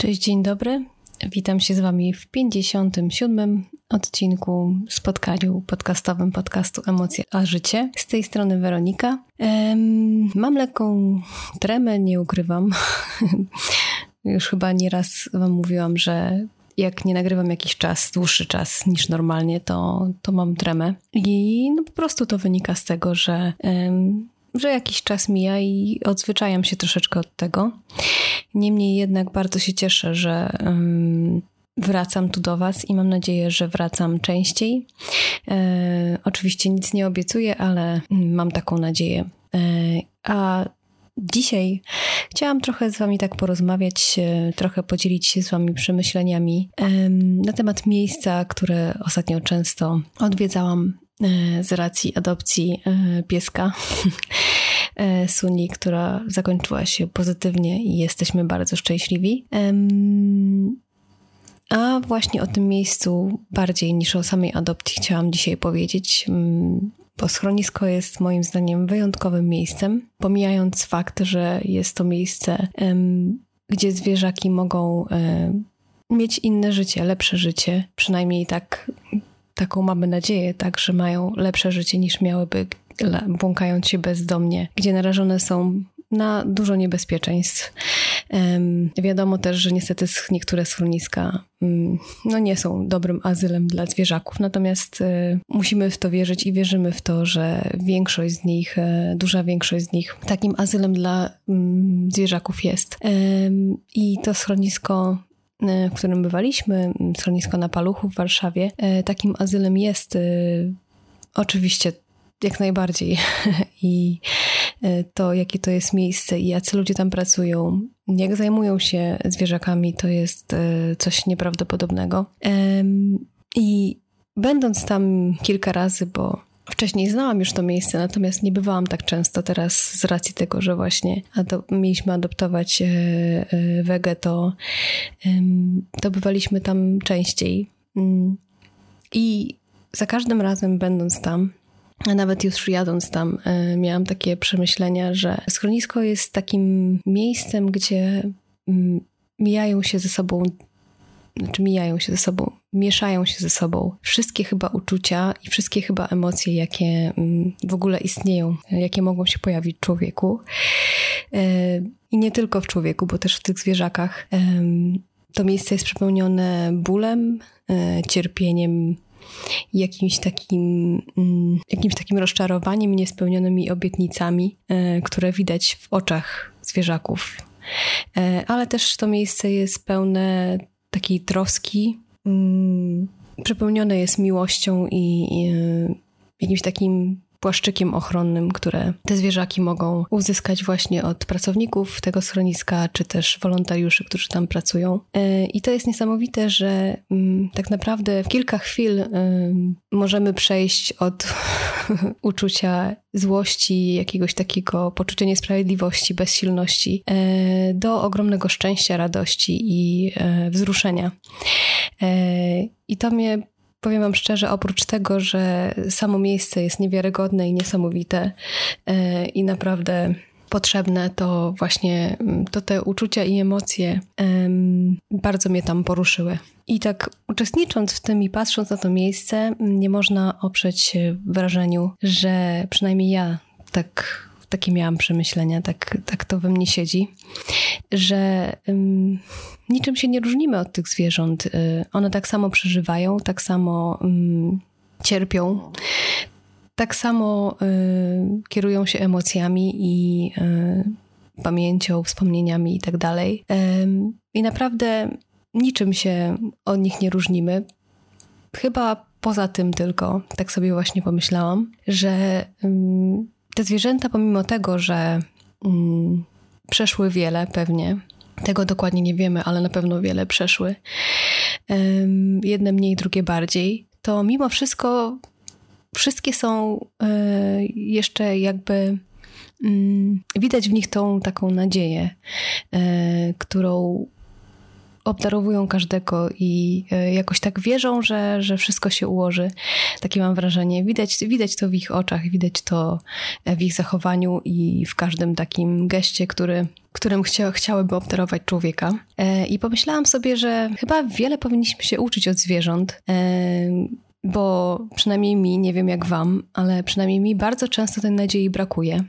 Cześć, dzień dobry. Witam się z Wami w 57. odcinku spotkaniu podcastowym podcastu Emocje a Życie. Z tej strony Weronika. Um, mam lekką tremę, nie ukrywam. Już chyba nieraz Wam mówiłam, że jak nie nagrywam jakiś czas, dłuższy czas niż normalnie, to, to mam tremę. I no po prostu to wynika z tego, że um, że jakiś czas mija i odzwyczajam się troszeczkę od tego. Niemniej jednak bardzo się cieszę, że um, wracam tu do Was i mam nadzieję, że wracam częściej. E, oczywiście nic nie obiecuję, ale mam taką nadzieję. E, a Dzisiaj chciałam trochę z Wami tak porozmawiać, trochę podzielić się z Wami przemyśleniami na temat miejsca, które ostatnio często odwiedzałam E, z racji adopcji e, pieska e, Suni, która zakończyła się pozytywnie i jesteśmy bardzo szczęśliwi. A właśnie o tym miejscu bardziej niż o samej adopcji chciałam dzisiaj powiedzieć, bo schronisko jest moim zdaniem wyjątkowym miejscem, pomijając fakt, że jest to miejsce, gdzie zwierzaki mogą mieć inne życie, lepsze życie, przynajmniej tak taką mamy nadzieję, tak, że mają lepsze życie niż miałyby błąkając się bezdomnie, gdzie narażone są na dużo niebezpieczeństw. Wiadomo też, że niestety niektóre schroniska um, no nie są dobrym azylem dla zwierzaków, natomiast y, musimy w to wierzyć i wierzymy w to, że większość z nich, y, duża większość z nich takim azylem dla um, zwierzaków jest. I to schronisko E, w którym bywaliśmy, schronisko na Paluchu w Warszawie, e, takim azylem jest e, oczywiście jak najbardziej. I to, jakie to jest miejsce i jacy ludzie tam pracują, jak zajmują się zwierzakami, to jest coś nieprawdopodobnego. I będąc tam kilka razy, bo Wcześniej znałam już to miejsce, natomiast nie bywałam tak często teraz z racji tego, że właśnie mieliśmy adoptować e, e, wege, to, to bywaliśmy tam częściej. Mm. I za każdym razem będąc tam, a nawet już jadąc tam, e, miałam takie przemyślenia, że schronisko jest takim miejscem, gdzie mm, mijają się ze sobą znaczy mijają się ze sobą, mieszają się ze sobą wszystkie chyba uczucia i wszystkie chyba emocje, jakie mm, w ogóle istnieją, jakie mogą się pojawić w człowieku. E, I nie tylko w człowieku, bo też w tych zwierzakach. To miejsce jest przepełnione bólem, e, cierpieniem, jakimś takim, mm, jakimś takim rozczarowaniem, niespełnionymi obietnicami, e, które widać w oczach zwierzaków. Ale też to miejsce jest pełne takiej troski. Mm, przepełnione jest miłością i, i e, jakimś takim płaszczykiem ochronnym, które te zwierzaki mogą uzyskać właśnie od pracowników tego schroniska, czy też wolontariuszy, którzy tam pracują. E, I to jest niesamowite, że mm, tak naprawdę w kilka chwil możemy przejść od uczucia złości, jakiegoś takiego poczucia niesprawiedliwości, bezsilności, e, do ogromnego szczęścia, radości i e, wzruszenia. I to mnie powiem Wam szczerze, oprócz tego, że samo miejsce jest niewiarygodne i niesamowite e, i naprawdę potrzebne, to właśnie mm, to te uczucia i emocje bardzo mnie tam poruszyły. I tak uczestnicząc w tym i patrząc na to miejsce, nie można oprzeć się wrażeniu, że przynajmniej ja tak takie miałam przemyślenia, tak, tak to we mnie siedzi, że um, niczym się nie różnimy od tych zwierząt. Y, one tak samo przeżywają, tak samo um, cierpią, tak samo y, kierują się emocjami i y, pamięcią, wspomnieniami i tak dalej. I naprawdę niczym się od nich nie różnimy. Chyba poza tym tylko, tak sobie właśnie pomyślałam, że te zwierzęta, pomimo tego, że mm, przeszły wiele pewnie, tego dokładnie nie wiemy, ale na pewno wiele przeszły, um, jedne mniej, drugie bardziej, to mimo wszystko wszystkie są y, jeszcze jakby mm, widać w nich tą taką nadzieję, y, którą obdarowują każdego i e, jakoś tak wierzą, że, że wszystko się ułoży. Takie mam wrażenie. Widać, widać to w ich oczach, widać to w ich zachowaniu i w każdym takim geście, który którym chcia, chciałyby obdarować człowieka. E, I pomyślałam sobie, że chyba wiele powinniśmy się uczyć od zwierząt. E, bo przynajmniej mi, nie wiem jak wam, ale przynajmniej mi bardzo często tej nadziei brakuje.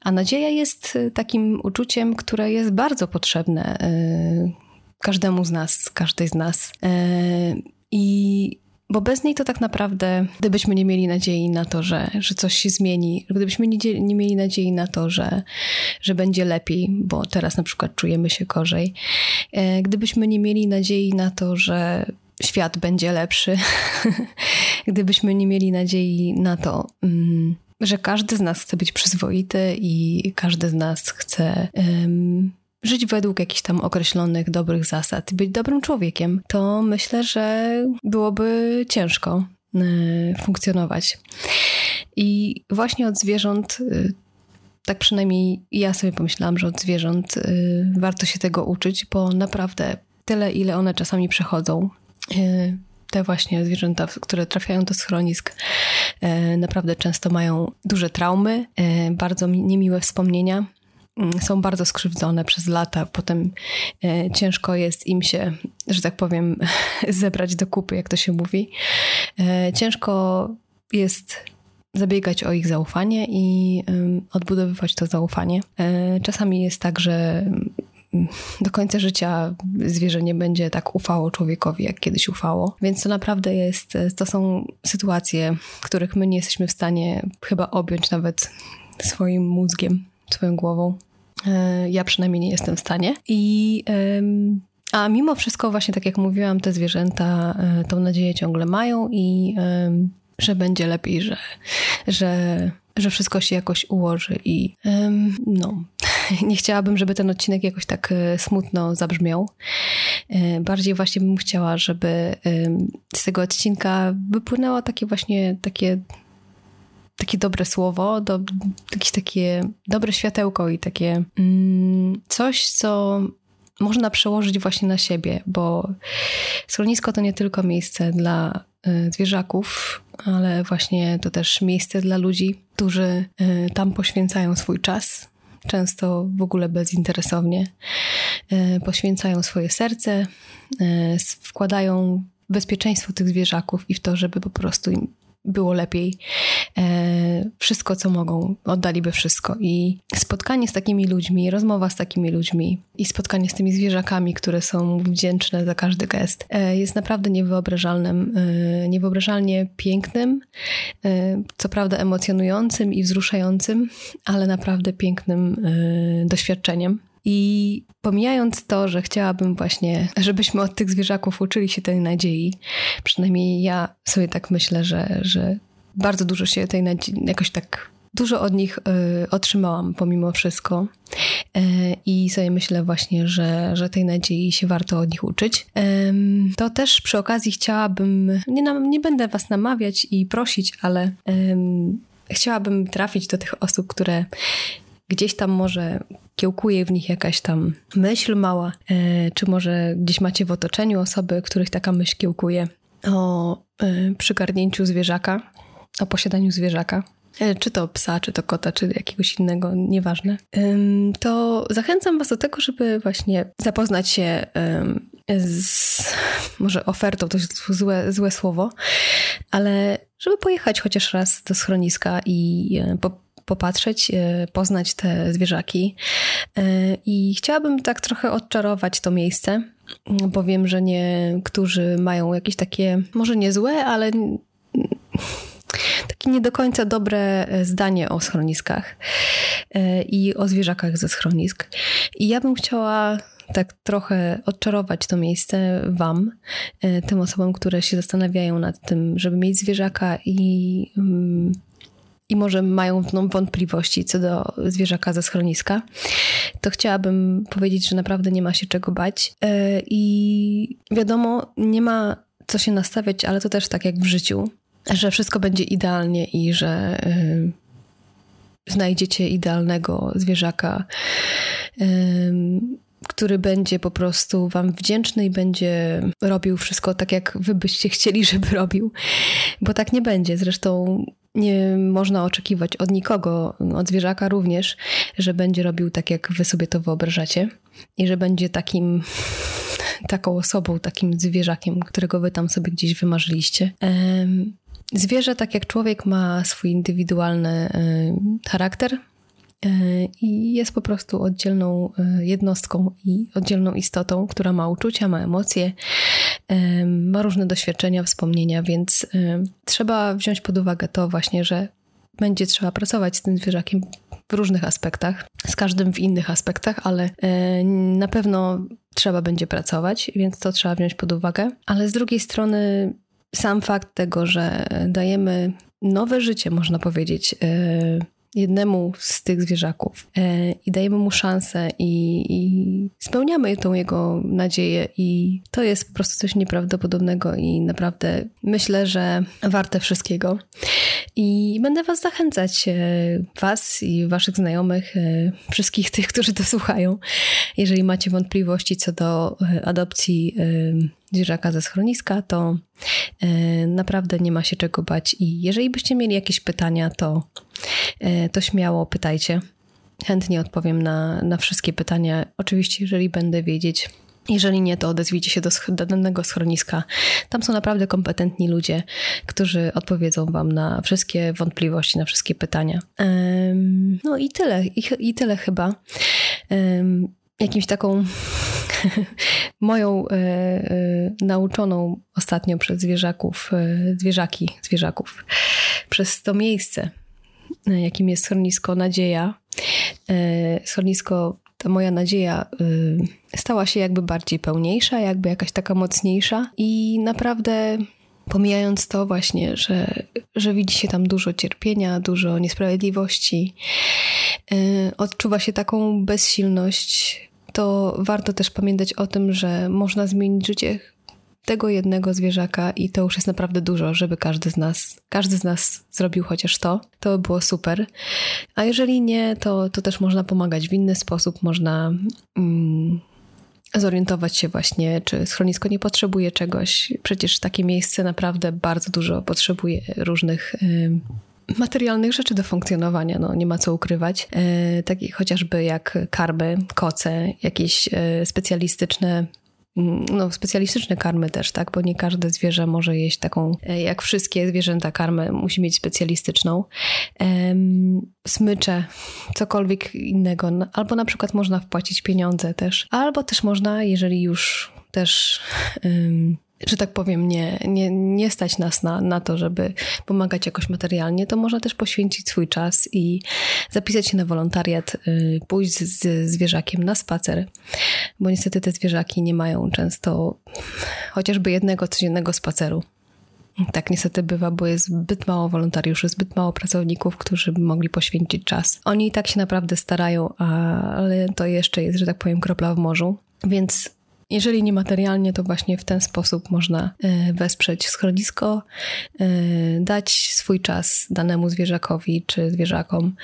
A nadzieja jest e, takim uczuciem, które jest bardzo potrzebne e, każdemu z nas, każdej z nas. E, I bo bez niej to tak naprawdę, gdybyśmy nie mieli nadziei na to, że, że coś się zmieni, gdybyśmy nie, nie mieli nadziei na to, że, że będzie lepiej, bo teraz na przykład czujemy się gorzej, gdybyśmy nie mieli nadziei na to, że świat będzie lepszy, gdybyśmy nie mieli nadziei na to, mm, że każdy z nas chce być przyzwoity i każdy z nas chce um, żyć według jakichś tam określonych dobrych zasad być dobrym człowiekiem, to myślę, że byłoby ciężko y, funkcjonować. I właśnie od zwierząt. Y, tak przynajmniej ja sobie pomyślałam, że od zwierząt y, warto się tego uczyć, bo naprawdę tyle, ile one czasami przechodzą, E, te właśnie zwierzęta, które trafiają do schronisk, e, naprawdę często mają duże traumy, e, bardzo niemiłe wspomnienia. Mm, są bardzo skrzywdzone przez lata, potem ciężko jest im się, że tak powiem, zebrać do kupy, jak to się mówi. Ciężko jest zabiegać o ich zaufanie i odbudowywać to zaufanie. Czasami jest tak, że do końca życia zwierzę nie będzie tak ufało człowiekowi, jak kiedyś ufało. Więc to naprawdę jest, to są sytuacje, których my nie jesteśmy w stanie chyba objąć nawet swoim mózgiem, swoją głową. E, ja przynajmniej nie jestem w stanie. I a mimo wszystko, właśnie tak jak mówiłam, te zwierzęta e, tą nadzieję ciągle mają i że będzie lepiej, że, że, że wszystko się jakoś ułoży i no, nie chciałabym, żeby ten odcinek jakoś tak e, smutno zabrzmiał. Bardziej właśnie bym chciała, żeby z tego odcinka wypłynęło takie właśnie takie takie dobre słowo, do, jakieś takie dobre światełko i takie mm, coś, co można przełożyć właśnie na siebie, bo schronisko to nie tylko miejsce dla y, zwierzaków, ale właśnie to też miejsce dla ludzi, którzy y, tam poświęcają swój czas, często w ogóle bezinteresownie. E, poświęcają swoje serce, e, wkładają bezpieczeństwo tych zwierzaków i w to, żeby po prostu im było lepiej. E, wszystko, co mogą, oddaliby wszystko. I spotkanie z takimi ludźmi, rozmowa z takimi ludźmi i spotkanie z tymi zwierzakami, które są wdzięczne za każdy gest, e, jest naprawdę niewyobrażalnym, e, niewyobrażalnie pięknym, e, co prawda emocjonującym i wzruszającym, ale naprawdę pięknym e, doświadczeniem. I pomijając to, że chciałabym właśnie, żebyśmy od tych zwierzaków uczyli się tej nadziei, przynajmniej ja sobie tak myślę, że, że bardzo dużo się tej nadziei, jakoś tak dużo od nich y, otrzymałam pomimo wszystko. Y, I sobie myślę właśnie, że, że tej nadziei się warto od nich uczyć. Y, to też przy okazji chciałabym, nie, nam, nie będę was namawiać i prosić, ale chciałabym trafić do tych osób, które gdzieś tam może kiełkuje w nich jakaś tam myśl mała, e, czy może gdzieś macie w otoczeniu osoby, których taka myśl kiełkuje o e, przygarnięciu zwierzaka, o posiadaniu zwierzaka, e, czy to psa, czy to kota, czy jakiegoś innego, nieważne, to zachęcam Was do tego, żeby właśnie zapoznać się z może ofertą, to jest złe, złe słowo, ale żeby pojechać chociaż raz do schroniska i po, popatrzeć, e, poznać te zwierzaki. E, I chciałabym tak trochę odczarować to miejsce, bo wiem, że niektórzy mają jakieś takie, może nie złe, ale takie nie do końca dobre zdanie o schroniskach e, i o zwierzakach ze schronisk. I ja bym chciała tak trochę odczarować to miejsce Wam, tym osobom, które się zastanawiają nad tym, żeby mieć zwierzaka i mm, i może mają wątpliwości co do zwierzaka ze schroniska, to chciałabym powiedzieć, że naprawdę nie ma się czego bać. E, I wiadomo, nie ma co się nastawiać, ale to też tak jak w życiu, że wszystko będzie idealnie i że e, znajdziecie idealnego zwierzaka który będzie po prostu Wam wdzięczny i będzie robił wszystko tak, jak Wy byście chcieli, żeby robił, bo tak nie będzie. Zresztą nie można oczekiwać od nikogo, od zwierzaka również, że będzie robił tak, jak wy sobie to wyobrażacie i że będzie takim, taką osobą, takim zwierzakiem, którego wy tam sobie gdzieś wymarzyliście. Zwierzę, tak jak człowiek, ma swój indywidualny charakter, i jest po prostu oddzielną e, jednostką i oddzielną istotą, która ma uczucia, ma emocje, ma różne doświadczenia, wspomnienia, więc trzeba wziąć pod uwagę to właśnie, że będzie trzeba pracować z tym zwierzakiem w różnych aspektach, z każdym w innych aspektach, ale e, na pewno trzeba będzie pracować, więc to trzeba wziąć pod uwagę. Ale z drugiej strony, sam fakt tego, że dajemy nowe życie, można powiedzieć, e, jednemu z tych zwierzaków e, i dajemy mu szansę i, i, spełniamy tą jego nadzieję i to jest po prostu coś nieprawdopodobnego i naprawdę myślę, że warte wszystkiego. I będę Was zachęcać, e, Was i Waszych znajomych, e, wszystkich tych, którzy to słuchają, jeżeli macie wątpliwości co do adopcji zwierzaka ze schroniska, to e, naprawdę nie ma się czego bać. I jeżeli byście mieli jakieś pytania, to, e, to śmiało pytajcie. Chętnie odpowiem na, na wszystkie pytania. Oczywiście, jeżeli będę wiedzieć. Jeżeli nie, to odezwijcie się do, do danego schroniska. Tam są naprawdę kompetentni ludzie, którzy odpowiedzą Wam na wszystkie wątpliwości, na wszystkie pytania. Um, no i tyle, i, i tyle chyba. Um, jakimś taką moją e, e, nauczoną ostatnio przez zwierzaków, e, zwierzaki, zwierzaków, przez to miejsce, jakim jest schronisko Nadzieja. Schronisko, ta moja nadzieja stała się jakby bardziej pełniejsza, jakby jakaś taka mocniejsza i naprawdę pomijając to właśnie, że, że widzi się tam dużo cierpienia, dużo niesprawiedliwości, odczuwa się taką bezsilność to warto też pamiętać o tym, że można zmienić życie tego jednego zwierzaka i to już jest naprawdę dużo, żeby każdy z nas, każdy z nas zrobił chociaż to. To by było super. A jeżeli nie, to, to też można pomagać w inny sposób. Można mm, zorientować się właśnie, czy schronisko nie potrzebuje czegoś. Przecież takie miejsce naprawdę bardzo dużo potrzebuje różnych materialnych rzeczy do funkcjonowania, no nie ma co ukrywać. E, takie chociażby jak karby, koce, jakieś e, specjalistyczne mm, no, specjalistyczne karmy też, tak? Bo nie każde zwierzę może jeść taką, e, jak wszystkie zwierzęta, karmę musi mieć specjalistyczną. smycze, cokolwiek innego. No, albo na przykład można wpłacić pieniądze też. Albo też można, jeżeli już też że tak powiem, nie, nie, nie stać nas na, na to, żeby pomagać jakoś materialnie, to można też poświęcić swój czas i zapisać się na wolontariat, y, pójść z zwierzakiem na spacer, bo niestety te zwierzaki nie mają często chociażby jednego codziennego spaceru. Tak niestety bywa, bo jest zbyt mało wolontariuszy, zbyt mało pracowników, którzy by mogli poświęcić czas. Oni i tak się naprawdę starają, ale to jeszcze jest, że tak powiem, kropla w morzu. Więc jeżeli niematerialnie, to właśnie w ten sposób można e, wesprzeć schronisko, e, dać swój czas danemu zwierzakowi czy zwierzakom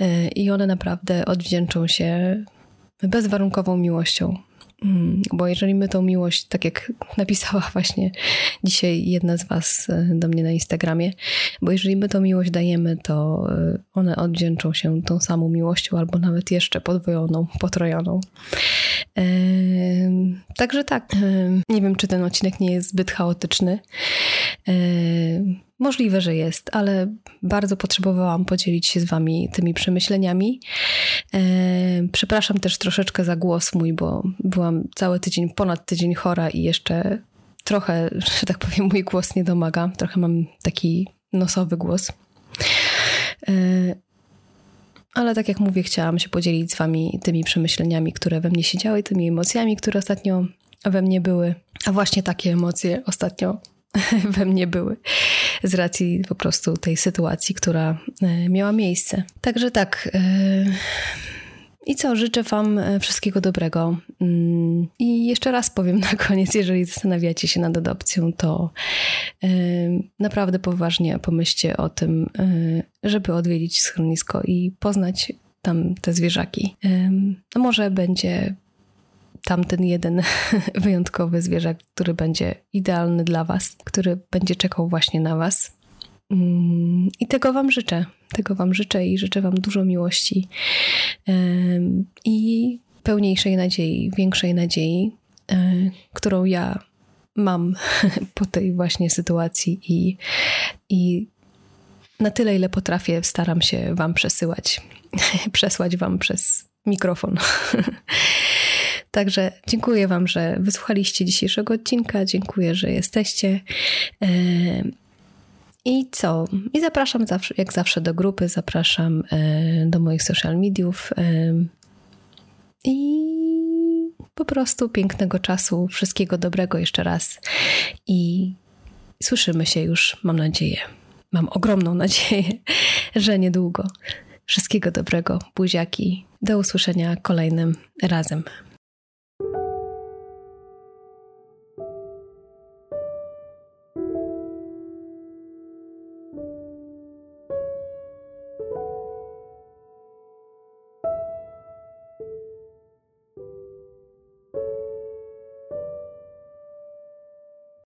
e, i one naprawdę odwdzięczą się bezwarunkową miłością Mm, bo jeżeli my tą miłość, tak jak napisała właśnie dzisiaj jedna z Was do mnie na Instagramie, bo jeżeli my tą miłość dajemy, to one odwdzięczą się tą samą miłością, albo nawet jeszcze podwojoną, potrojoną. Także tak, nie wiem, czy ten odcinek nie jest zbyt chaotyczny. Możliwe, że jest, ale bardzo potrzebowałam podzielić się z Wami tymi przemyśleniami. Przepraszam też troszeczkę za głos mój, bo byłam cały tydzień, ponad tydzień chora i jeszcze trochę, że tak powiem, mój głos nie domaga. Trochę mam taki nosowy głos. E, ale tak jak mówię, chciałam się podzielić z Wami tymi przemyśleniami, które we mnie siedziały, tymi emocjami, które ostatnio we mnie były. A właśnie takie emocje ostatnio we mnie były z racji po prostu tej sytuacji, która e, miała miejsce. Także tak. E, I co, życzę Wam e, wszystkiego dobrego. Mm, I jeszcze raz powiem na koniec, jeżeli zastanawiacie się nad adopcją, to naprawdę poważnie pomyślcie o tym, żeby odwiedzić schronisko i poznać tam te zwierzaki. No może będzie tamten jeden wyjątkowy zwierzak, który będzie idealny dla Was, który będzie czekał właśnie na Was. Mm, I tego Wam życzę. Tego Wam życzę i życzę Wam dużo miłości i pełniejszej nadziei, większej nadziei, e, którą ja mam po tej właśnie sytuacji i, i na tyle, ile potrafię, staram się Wam przesyłać, przesłać Wam przez mikrofon. Także dziękuję Wam, że wysłuchaliście dzisiejszego odcinka. Dziękuję, że jesteście. I co? I zapraszam zawsze, jak zawsze do grupy, zapraszam e, do moich social mediów. I po prostu pięknego czasu, wszystkiego dobrego jeszcze raz. I słyszymy się już, mam nadzieję. Mam ogromną nadzieję, że niedługo. Wszystkiego dobrego, buziaki. Do usłyszenia kolejnym razem.